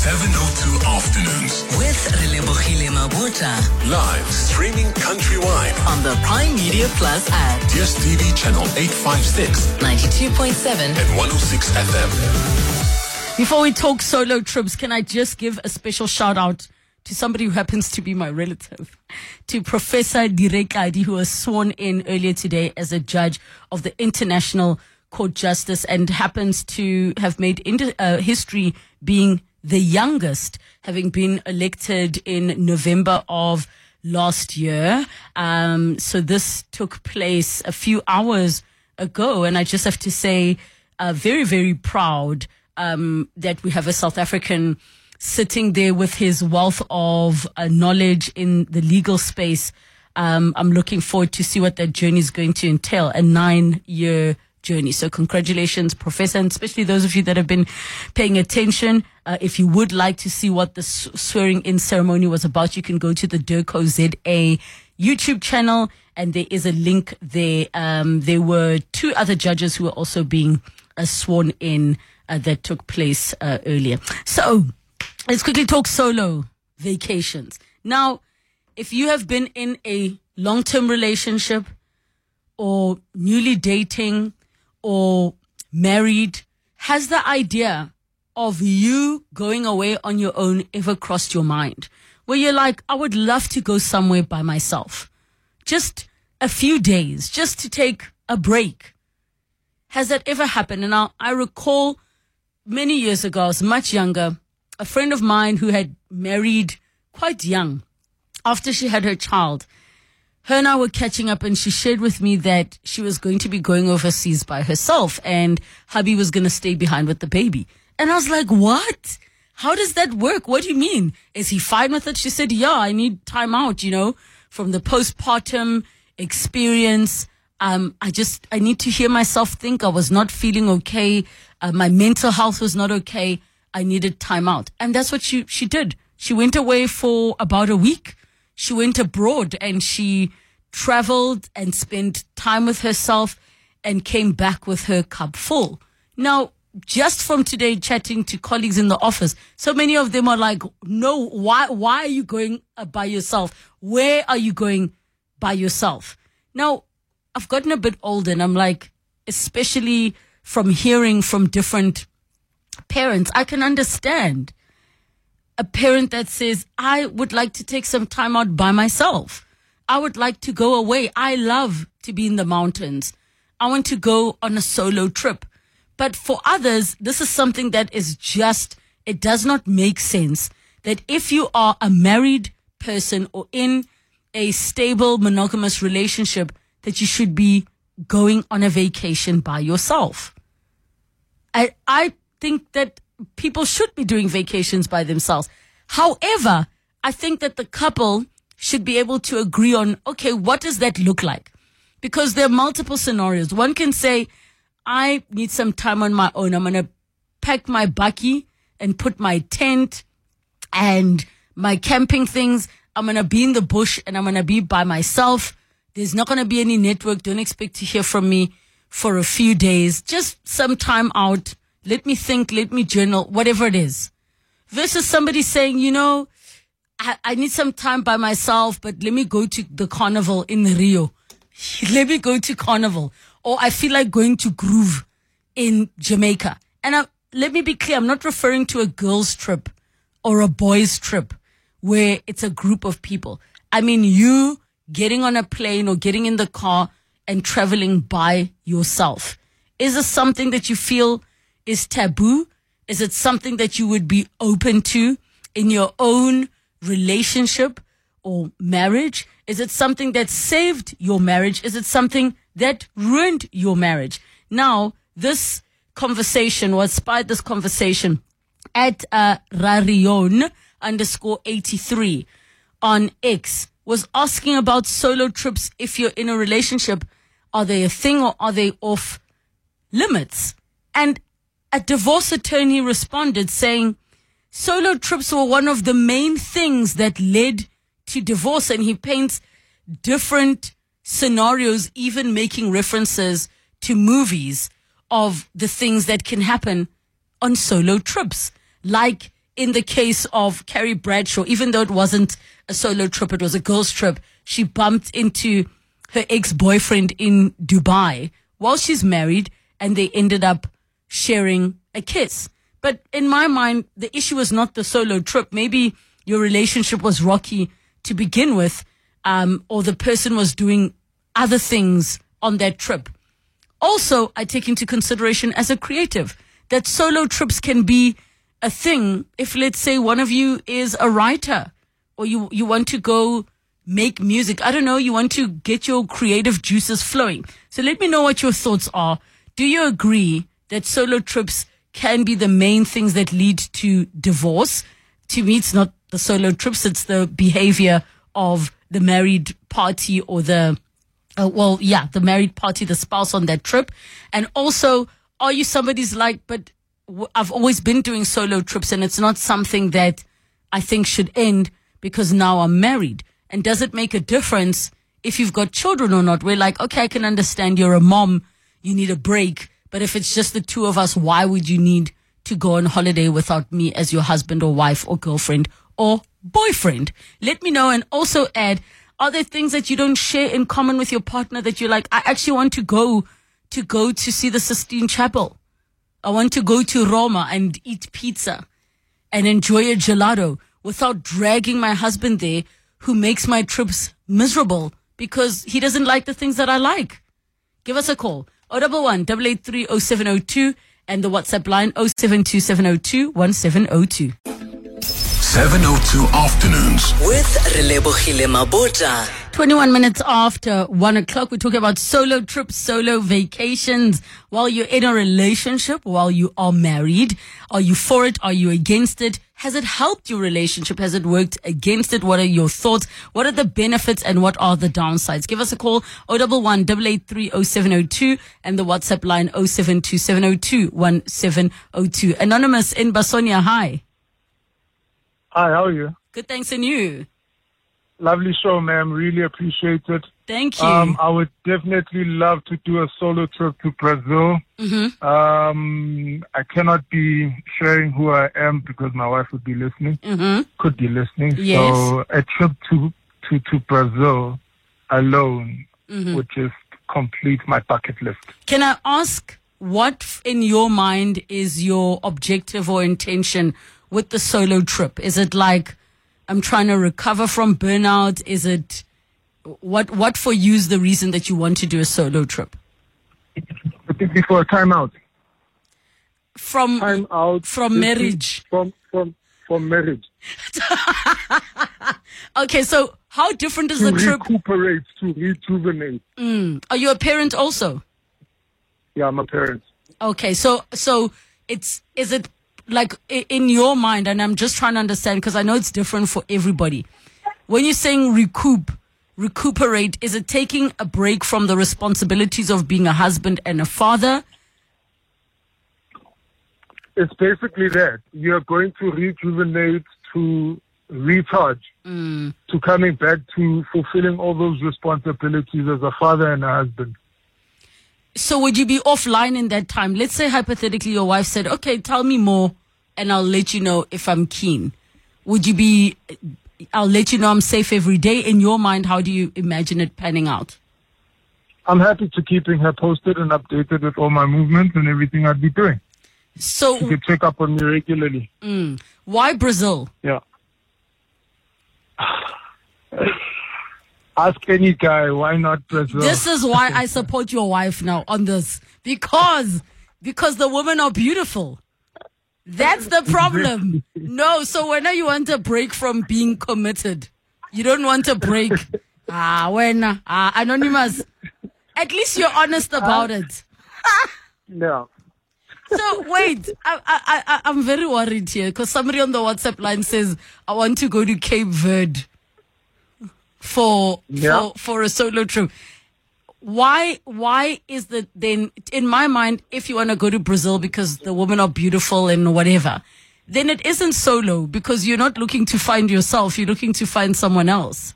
702 afternoons. With Relebogile Mabotja Live streaming countrywide. on the Prime Media Plus app. DSTV channel 856 92.7 and 106 FM. Before we talk solo trips, can I just give a special shout out to somebody who happens to be my relative, to Professor Dire Tladi, who was sworn in earlier today as a judge of the International Court Justice and happens to have made inter- uh, history being the youngest, having been elected in November of last year. Um, so this took place a few hours ago, and I just have to say, uh, very, very proud um, that we have a South African sitting there with his wealth of uh, knowledge in the legal space. Um, I'm looking forward to see what that journey is going to entail. A nine year journey. So congratulations, Professor, and especially those of you that have been paying attention. Uh, if you would like to see what the swearing in ceremony was about, you can go to the DIRCO ZA YouTube channel and there is a link there. Um, there were two other judges who were also being uh, sworn in uh, that took place uh, earlier. So let's quickly talk solo vacations. Now, if you have been in a long term relationship or newly dating or married, has the idea of you going away on your own ever crossed your mind? Where you're like, I would love to go somewhere by myself. Just a few days, just to take a break. Has that ever happened? And I, I recall many years ago, I was much younger, a friend of mine who had married quite young after she had her child. Her and I were catching up and she shared with me that she was going to be going overseas by herself and hubby was going to stay behind with the baby. And I was like, what? How does that work? What do you mean? Is he fine with it? She said, yeah, I need time out, you know, from the postpartum experience. Um, I just, I need to hear myself think. I was not feeling okay. Uh, my mental health was not okay. I needed time out. And that's what she, she did. She went away for about a week. She went abroad and she traveled and spent time with herself and came back with her cup full. Now, just from today chatting to colleagues in the office, so many of them are like, no, why, why are you going uh, by yourself? Where are you going by yourself? Now, I've gotten a bit older and I'm like, especially from hearing from different parents, I can understand a parent that says, I would like to take some time out by myself. I would like to go away. I love to be in the mountains. I want to go on a solo trip. But for others, this is something that is just, it does not make sense that if you are a married person or in a stable monogamous relationship, that you should be going on a vacation by yourself. I, I think that people should be doing vacations by themselves. However, I think that the couple should be able to agree on, okay, what does that look like? Because there are multiple scenarios. One can say, I need some time on my own. I'm going to pack my bucky and put my tent and my camping things. I'm going to be in the bush and I'm going to be by myself. There's not going to be any network. Don't expect to hear from me for a few days. Just some time out. Let me think. Let me journal, whatever it is. Versus somebody saying, you know, I, I need some time by myself, but let me go to the carnival in Rio. let me go to carnival. Or I feel like going to groove in Jamaica. And I, let me be clear. I'm not referring to a girl's trip or a boy's trip where it's a group of people. I mean, you getting on a plane or getting in the car and traveling by yourself. Is this something that you feel is taboo? Is it something that you would be open to in your own relationship or marriage? Is it something that saved your marriage? Is it something that ruined your marriage? Now, this conversation was inspired this conversation at uh, Rarion underscore 83 on X was asking about solo trips. If you're in a relationship, are they a thing or are they off limits? And a divorce attorney responded saying solo trips were one of the main things that led to divorce. And he paints different scenarios, even making references to movies of the things that can happen on solo trips. Like in the case of Carrie Bradshaw, even though it wasn't a solo trip, it was a girls' trip, she bumped into her ex boyfriend in Dubai while she's married, and they ended up sharing a kiss. But in my mind, the issue was not the solo trip. Maybe your relationship was rocky to begin with, um, or the person was doing other things on that trip. Also, I take into consideration as a creative that solo trips can be a thing if, let's say, one of you is a writer or you, you want to go make music. I don't know. You want to get your creative juices flowing. So let me know what your thoughts are. Do you agree that solo trips can be the main things that lead to divorce? To me, it's not the solo trips. It's the behavior of the married party or the, uh, well, yeah, the married party, the spouse on that trip. And also, are you somebody's like, but I've always been doing solo trips and it's not something that I think should end because now I'm married. And does it make a difference if you've got children or not? We're like, okay, I can understand you're a mom. You need a break. But if it's just the two of us, why would you need to go on holiday without me as your husband or wife or girlfriend or boyfriend? Let me know and also add, are there things that you don't share in common with your partner that you're like, I actually want to go to go to see the Sistine Chapel. I want to go to Roma and eat pizza and enjoy a gelato without dragging my husband there who makes my trips miserable because he doesn't like the things that I like. Give us a call. 011 883 0702 and the WhatsApp line 072 702 1702. 702 afternoons. With Relebogile Mabotja. 21 minutes after 1 o'clock, we're talking about solo trips, solo vacations. While you're in a relationship, while you are married, are you for it? Are you against it? Has it helped your relationship? Has it worked against it? What are your thoughts? What are the benefits and what are the downsides? Give us a call 011 883 0702 and the WhatsApp line 072 702 1702. Anonymous in Bassonia, hi. Hi, how are you? Good thanks and you. Lovely show, ma'am. Really appreciate it. Thank you. Um, I would definitely love to do a solo trip to Brazil. Mm-hmm. Um, I cannot be sharing who I am because my wife would be listening, mm-hmm. could be listening. Yes. So a trip to, to, to Brazil alone Mm-hmm. would just complete my bucket list. Can I ask what in your mind is your objective or intention with the solo trip? Is it like I'm trying to recover from burnout? Is it what what for you is the reason that you want to do a solo trip? I think before a timeout. From Time out. From marriage. From, from, from marriage. Okay, so how different is To the trip? To recuperate, to rejuvenate. Mm. Are you a parent also? Yeah, I'm a parent. Okay, so so it's is it like in your mind, and I'm just trying to understand because I know it's different for everybody. When you're saying recoup, recuperate, is it taking a break from the responsibilities of being a husband and a father? It's basically that. You're going to rejuvenate, to recharge, mm. to coming back to fulfilling all those responsibilities as a father and a husband. So would you be offline in that time? Let's say hypothetically your wife said, "Okay, tell me more, and I'll let you know if I'm keen." Would you be? I'll let you know I'm safe every day. In your mind, how do you imagine it panning out? I'm happy to keeping her posted and updated with all my movements and everything I'd be doing. So you could check up on me regularly. Mm. why Brazil? Yeah. Ask any guy, why not Brazil? This is why I support your wife now on this because because the women are beautiful. That's the problem. No, so whenever you want a break from being committed, you don't want a break. Ah, when ah, anonymous. At least you're honest about it. no. So wait, I, I, I, I'm very worried here because somebody on the WhatsApp line says I want to go to Cape Verde for Yeah. for for a solo trip. Why why is that then in my mind if you want to go to Brazil because the women are beautiful and whatever, then it isn't solo because you're not looking to find yourself, you're looking to find someone else.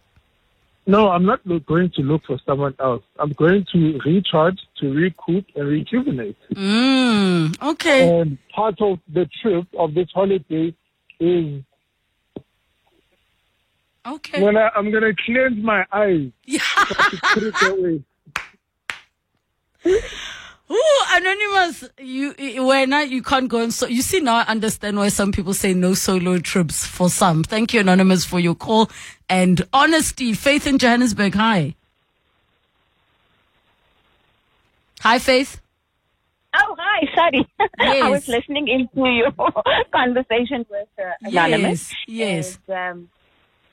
No, I'm not look, going to look for someone else. I'm going to recharge, to recoup, and rejuvenate. Mm, okay. And part of the trip of this holiday is Okay. when I, I'm gonna cleanse my eyes Yeah. to put it away. Ooh, anonymous. You when I, you can't go and so you see now I understand why some people say no solo trips for some. Thank you, anonymous, for your call and honesty. Faith in Johannesburg. Hi. Hi, Faith. Oh, hi. Sorry. I was listening into your conversation with uh, Anonymous. Yes. Yes. And, um,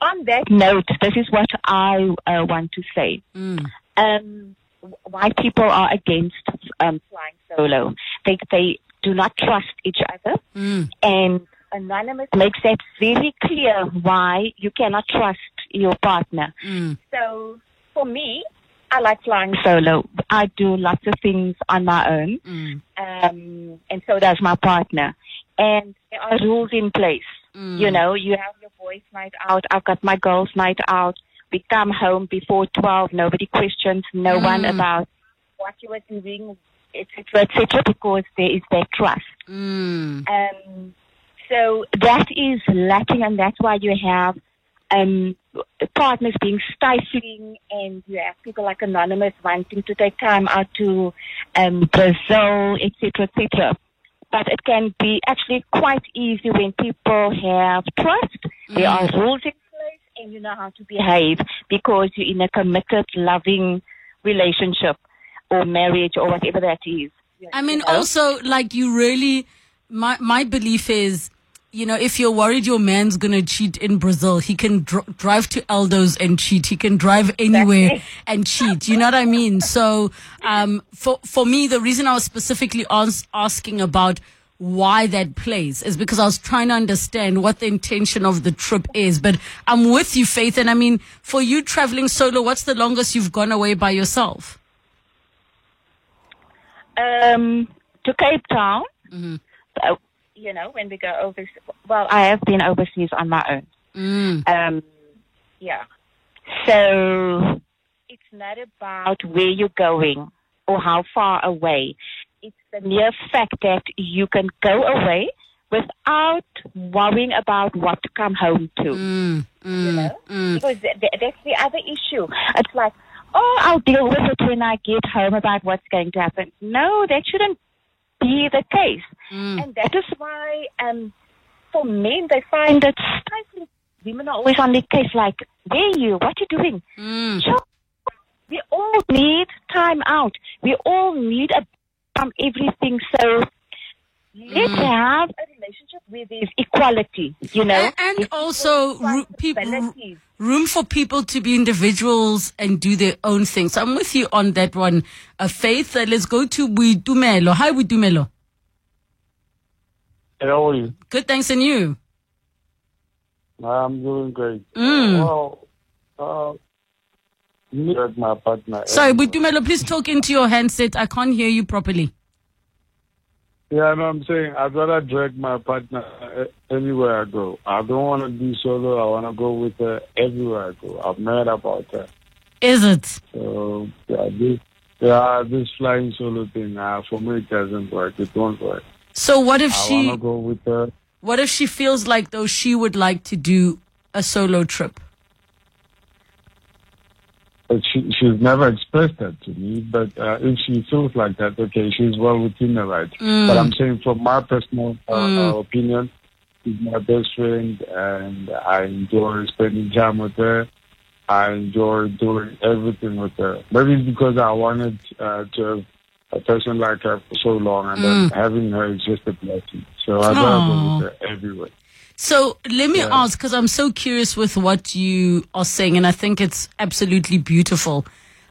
on that note, this is what I uh, want to say. Mm. Um, why people are against um, flying solo. They, they do not trust each other. Mm. And Anonymous makes that very clear why you cannot trust your partner. Mm. So for me, I like flying solo. I do lots of things on my own Mm. um, and so does my partner. And there are rules in place. Mm. You know, you have your boys' night out. I've got my girls' night out. We come home before twelve. Nobody questions no one Mm. about what you were doing, etc., etc., because there is that trust. Mm. Um, so that is lacking, and that's why you have um, partners being stifling, and you have people like Anonymous wanting to take time out to um, Brazil, etc., etc. But it can be actually quite easy when people have trust. There are rules in and you know how to behave because you're in a committed, loving relationship or marriage or whatever that is. I mean, You know? also, like, you really, my, my belief is, you know, if you're worried your man's going to cheat in Brazil, he can dr- drive to Aldo's and cheat. He can drive anywhere Exactly. and cheat. You know what I mean? So, um, for, for me, the reason I was specifically as- asking about why that plays is because I was trying to understand what the intention of the trip is. But I'm with you, Faith. And I mean, for you traveling solo, what's the longest you've gone away by yourself? um, to Cape Town. Mm-hmm. Uh, you know, when we go overseas. Well, I have been overseas on my own. Mm. Um, yeah. So it's not about where you're going or how far away. The mere fact that you can go away without worrying about what to come home to. Mm. Mm. You know? Mm. Because th- th- that's the other issue. It's like, oh, I'll deal with it when I get home about what's going to happen. No, that shouldn't be the case. Mm. And that is why, um, for men, they find it stifling. Women are always on the case, like, where are you? What are you doing? Mm. We all need time out. We all need a from everything. So let's have a relationship where there's equality, you know? And, and also equal ru- people, room for people to be individuals and do their own thing. So I'm with you on that one. Uh, Faith, uh, let's go to Widumelo. Hi, Widumelo. How are you? Good, thanks, and you? I'm doing great. Mm. Well, uh, me and my partner. Sorry. Widumelo, please talk into your handset. I can't hear you properly. Yeah, no, I'm saying I'd rather drag my partner uh, anywhere I go. I don't want to be solo. I want to go with her everywhere I go. I'm mad about her. Is it? So yeah, this yeah this flying solo thing. Uh, for me, it doesn't work. It won't work. So what if I she, want to go with her. what if she feels like though she would like to do a solo trip? But she she's never expressed that to me. But uh, if she feels like that, okay, she's well within the right. But I'm saying from my personal uh, uh, opinion, she's my best friend, and I enjoy spending time with her. I enjoy doing everything with her. Maybe it's because I wanted uh, to have a person like her for so long, and then having her is just a blessing. So go with her everywhere. So let me ask, because I'm so curious with what you are saying, and I think it's absolutely beautiful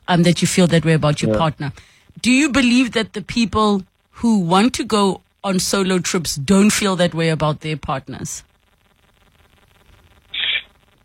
um, that you feel that way about your Yeah. partner. Do you believe that the people who want to go on solo trips don't feel that way about their partners?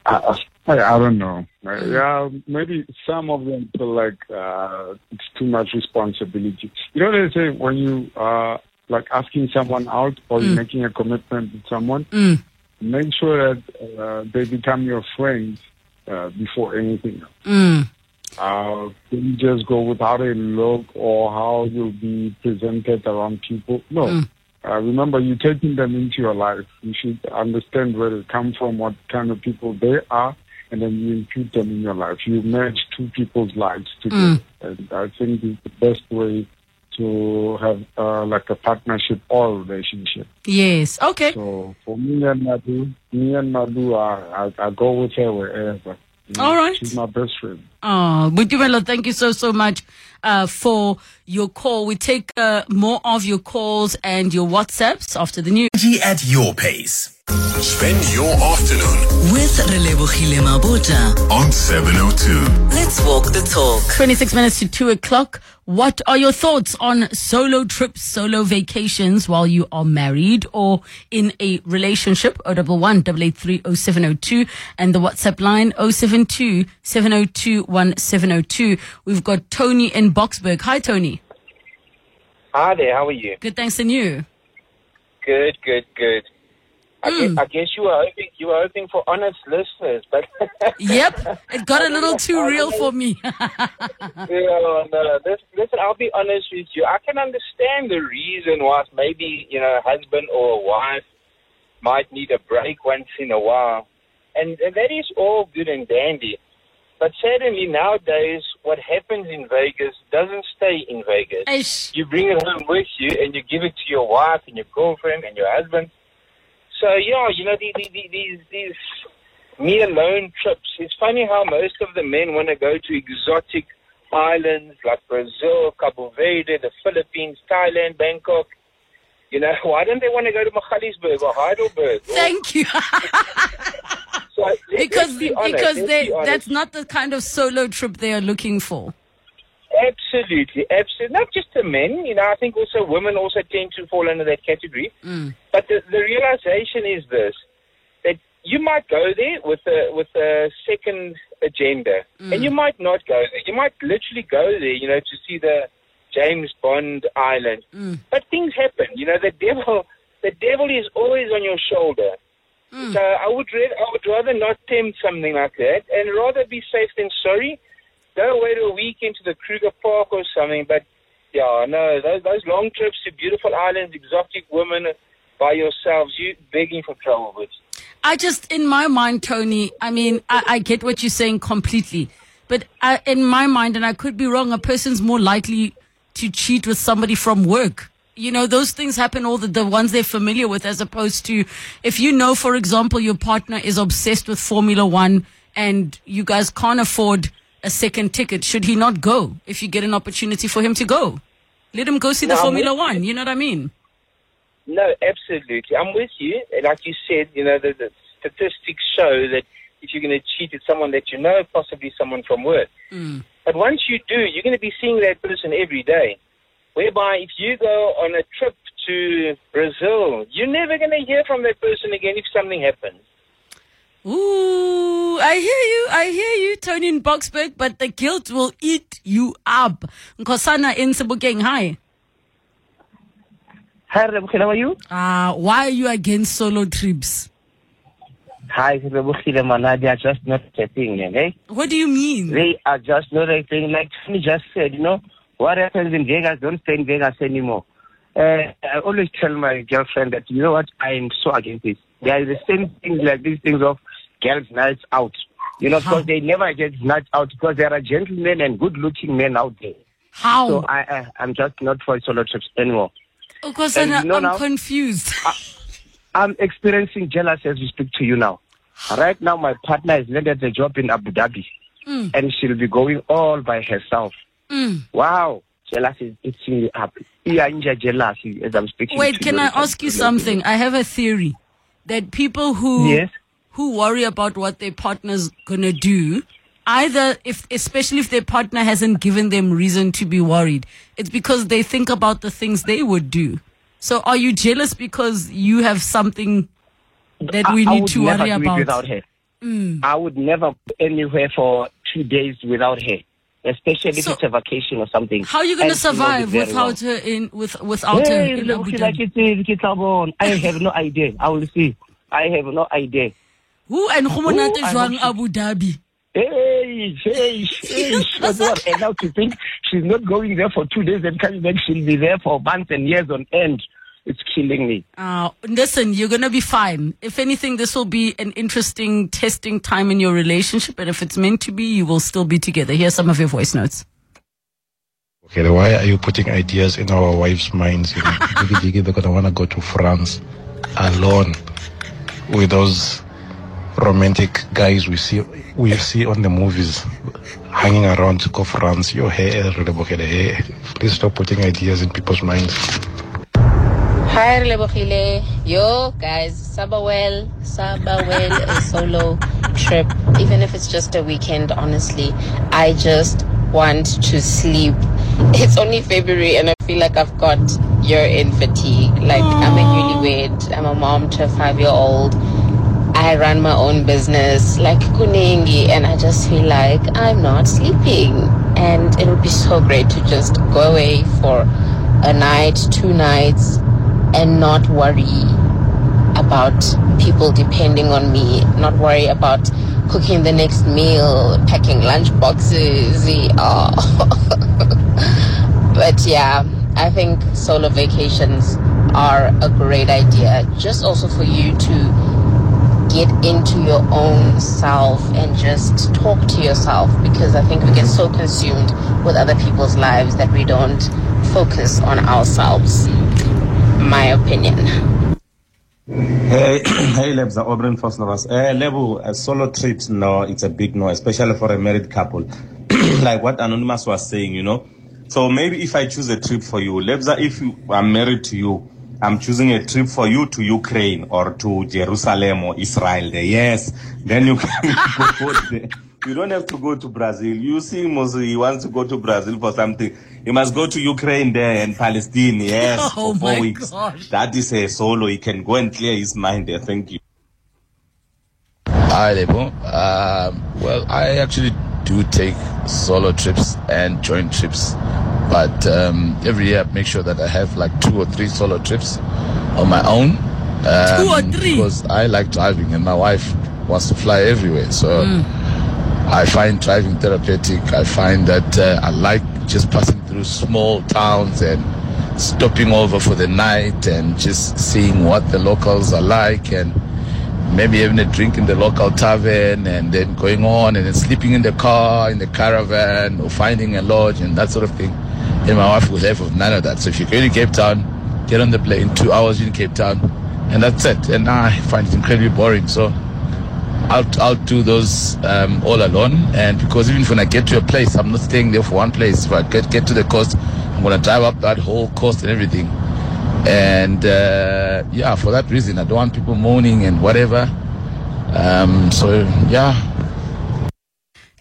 I, I, I don't know. Uh, Yeah, maybe some of them feel like uh, it's too much responsibility. You know, what they say when you uh, like asking someone out or you're making a commitment with someone, Mm. make sure that uh, they become your friends uh, before anything else. Mm. Uh, don't just go without a look or how you'll be presented around people. No. Uh, remember, you're taking them into your life. You should understand where they come from, what kind of people they are, and then you include them in your life. You merge two people's lives together. And I think it's the best way to have uh, like a partnership or relationship. Yes. Okay. So for me and Madu, me and Madu, I, I, I go with her wherever. You All right. She's my best friend. Oh, Budimelo, thank you so, so much uh, for your call. We take uh, more of your calls and your WhatsApps after the news. Energy at your pace. Spend your afternoon With Relebogile Mabotja. on 702. Let's walk the talk. 26 minutes to 2 o'clock. What are your thoughts on solo trips, solo vacations while you are married or in a relationship? 011 883 and the WhatsApp line 072 702 1702. We've got Tony in Boksburg. Hi, Tony. Hi there, how are you? Good, thanks, and you? Good, good, good. I, guess, hmm. I guess you were hoping you were hoping for honest listeners, but Yep, it got a little too real for me. yeah, no, this, listen, I'll be honest with you. I can understand the reason why maybe you know a husband or a wife might need a break once in a while, and, and that is all good and dandy. But sadly, nowadays, what happens in Vegas doesn't stay in Vegas. Eish. you bring it home with you and you give it to your wife and your girlfriend and your husband. So yeah, you know these these these, these me alone trips. It's funny how most of the men want to go to exotic islands like Brazil, Cabo Verde, the Philippines, Thailand, Bangkok. You know, why don't they want to go to Magaliesburg or Heidelberg? Or, Thank you. so because be honest, because they be that's not the kind of solo trip they are looking for. Absolutely, absolutely. Not just the men, you know, I think also women also tend to fall under that category. Mm. But the, the realization is this that you might go there with a with a second agenda, mm. and you might not go there. You might literally go there, you know, to see the James Bond island. Mm. But things happen, you know. The devil, the devil is always on your shoulder. So I would ra- I would rather not tempt something like that, and rather be safe than sorry. Away to a week into the Kruger Park or something. But yeah, no, those those long trips to beautiful islands, exotic women by yourselves, you begging for trouble with. I just, in my mind, Tony, I mean, I, I get what you're saying completely. But I, in my mind, and I could be wrong, a person's more likely to cheat with somebody from work. You know, those things happen all the, the ones they're familiar with, as opposed to if you know, for example, your partner is obsessed with Formula One and you guys can't afford a second ticket, should he not go if you get an opportunity for him to go? Let him go see the I'm Formula One. You know what I mean? No, absolutely. I'm with you. Like you said, you know, the, the statistics show that if you're going to cheat, it's someone that you know, possibly someone from work. Hmm. But once you do, you're going to be seeing that person every day. Whereby if you go on a trip to Brazil, you're never going to hear from that person again if something happens. Ooh, I hear you. I hear you, Tony in Boksburg, but the guilt will eat you up. Nkosana in Sebokeng, hi. Hi, Rebukile, how are you? Uh, why are you against solo trips? Hi, Rebukile, man. They are just not a thing, okay? What do you mean? They are just not a thing. Like Tony just said, you know, what happens in Vegas, don't stay in Vegas anymore. Uh, I always tell my girlfriend that, you know what, I am so against this. There is the same things like these things of girls' nights out. You know, because they never get nights out because there are gentlemen and good-looking men out there. How? So I, I, I'm just not for solo trips anymore. Oh, Nkosana, and you know I'm now- confused. I'm experiencing jealousy as we speak to you now. Right now, my partner has landed a job in Abu Dhabi, mm. and she'll be going all by herself. Mm. Wow, jealousy is eating me up. Yeah, inja jealousy as I'm speaking. Wait, can. I ask you something? I have a theory that people who Yes. Who worry about what their partner's gonna do, either if especially if their partner hasn't given them reason to be worried, it's because they think about the things they would do. So are you jealous because you have something that we I, I need would to worry about? without her. I would never go anywhere for two days without her, especially if it's a vacation or something. How are you gonna And she knows it survive without well. her in with without her Hey, in look, Abu like Dhabi? it is, Kitabon. I have no idea. I will see. I have no idea. Who and Humonate Ooh, I Juang hope Abu Dhabi? Hey, hey, hey, that's what. And now to think she's not going there for two days and coming back, she'll be there for months and years on end. it's killing me. Uh, listen, you're going to be fine. If anything, this will be an interesting testing time in your relationship. And if it's meant to be, you will still be together. Here's some of your voice notes. Okay, why are you putting ideas in our wives' minds? You know, Diggy Diggy, they're wanna go to France alone with those romantic guys we see we see on the movies hanging around to go France. Your hair, Relebogile, hair. Please stop putting ideas in people's minds. Hi, Relebogile. Yo, guys, Sabawell, Sabawell, a solo trip. Even if it's just a weekend, honestly, I just want to sleep. It's only February and I feel like I've got year-end fatigue. Like, I'm a newlywed, I'm a mom to a five-year-old. I run my own business, like Kuningi, and I just feel like I'm not sleeping. And it would be so great to just go away for a night, two nights, and not worry about people depending on me, not worry about cooking the next meal, packing lunch boxes. Oh. but yeah, I think solo vacations are a great idea, just also for you to get into your own self and just talk to yourself because I think we get so consumed with other people's lives that we don't focus on ourselves. My opinion. Hey, hey, Lebza, Obrin Fosnovas. Uh, Lebu, uh, solo trips, no, it's a big no, especially for a married couple. like what Anonymous was saying, you know. So maybe if I choose a trip for you, Lebza, if you, I'm married to you, I'm choosing a trip for you to Ukraine or to Jerusalem or Israel. There. Yes, then you can go there. You don't have to go to Brazil. You see, Moses, he wants to go to Brazil for something. He must go to Ukraine there and Palestine. Yes, Oh for four my weeks. gosh. That is a solo. He can go and clear his mind there. Thank you. Hi, Lebo. Um, well, I actually do take solo trips and joint trips, but um, every year I make sure that I have like two or three solo trips on my own. Um, Two or three? Because I like driving and my wife wants to fly everywhere. So I find driving therapeutic. I find that uh, I like just passing through small towns and stopping over for the night and just seeing what the locals are like and maybe having a drink in the local tavern and then going on and then sleeping in the car, in the caravan or finding a lodge and that sort of thing. And my wife will have none of that. So if you go to Cape Town, get on the plane, two hours in Cape Town, and that's it. And now I find it incredibly boring. So I'll, I'll do those um, all alone. And because even when I get to a place, I'm not staying there for one place. If I get, get to the coast, I'm going to drive up that whole coast and everything. And uh, yeah, for that reason, I don't want people moaning and whatever. Um, so yeah,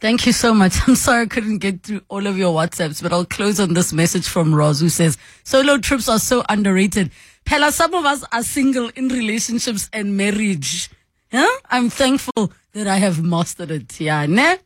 Thank you so much. I'm sorry I couldn't get through all of your WhatsApps, but I'll close on this message from Roz who says solo trips are so underrated. Pella, some of us are single in relationships and marriage. Huh? I'm thankful that I have mastered it. Yeah, ne?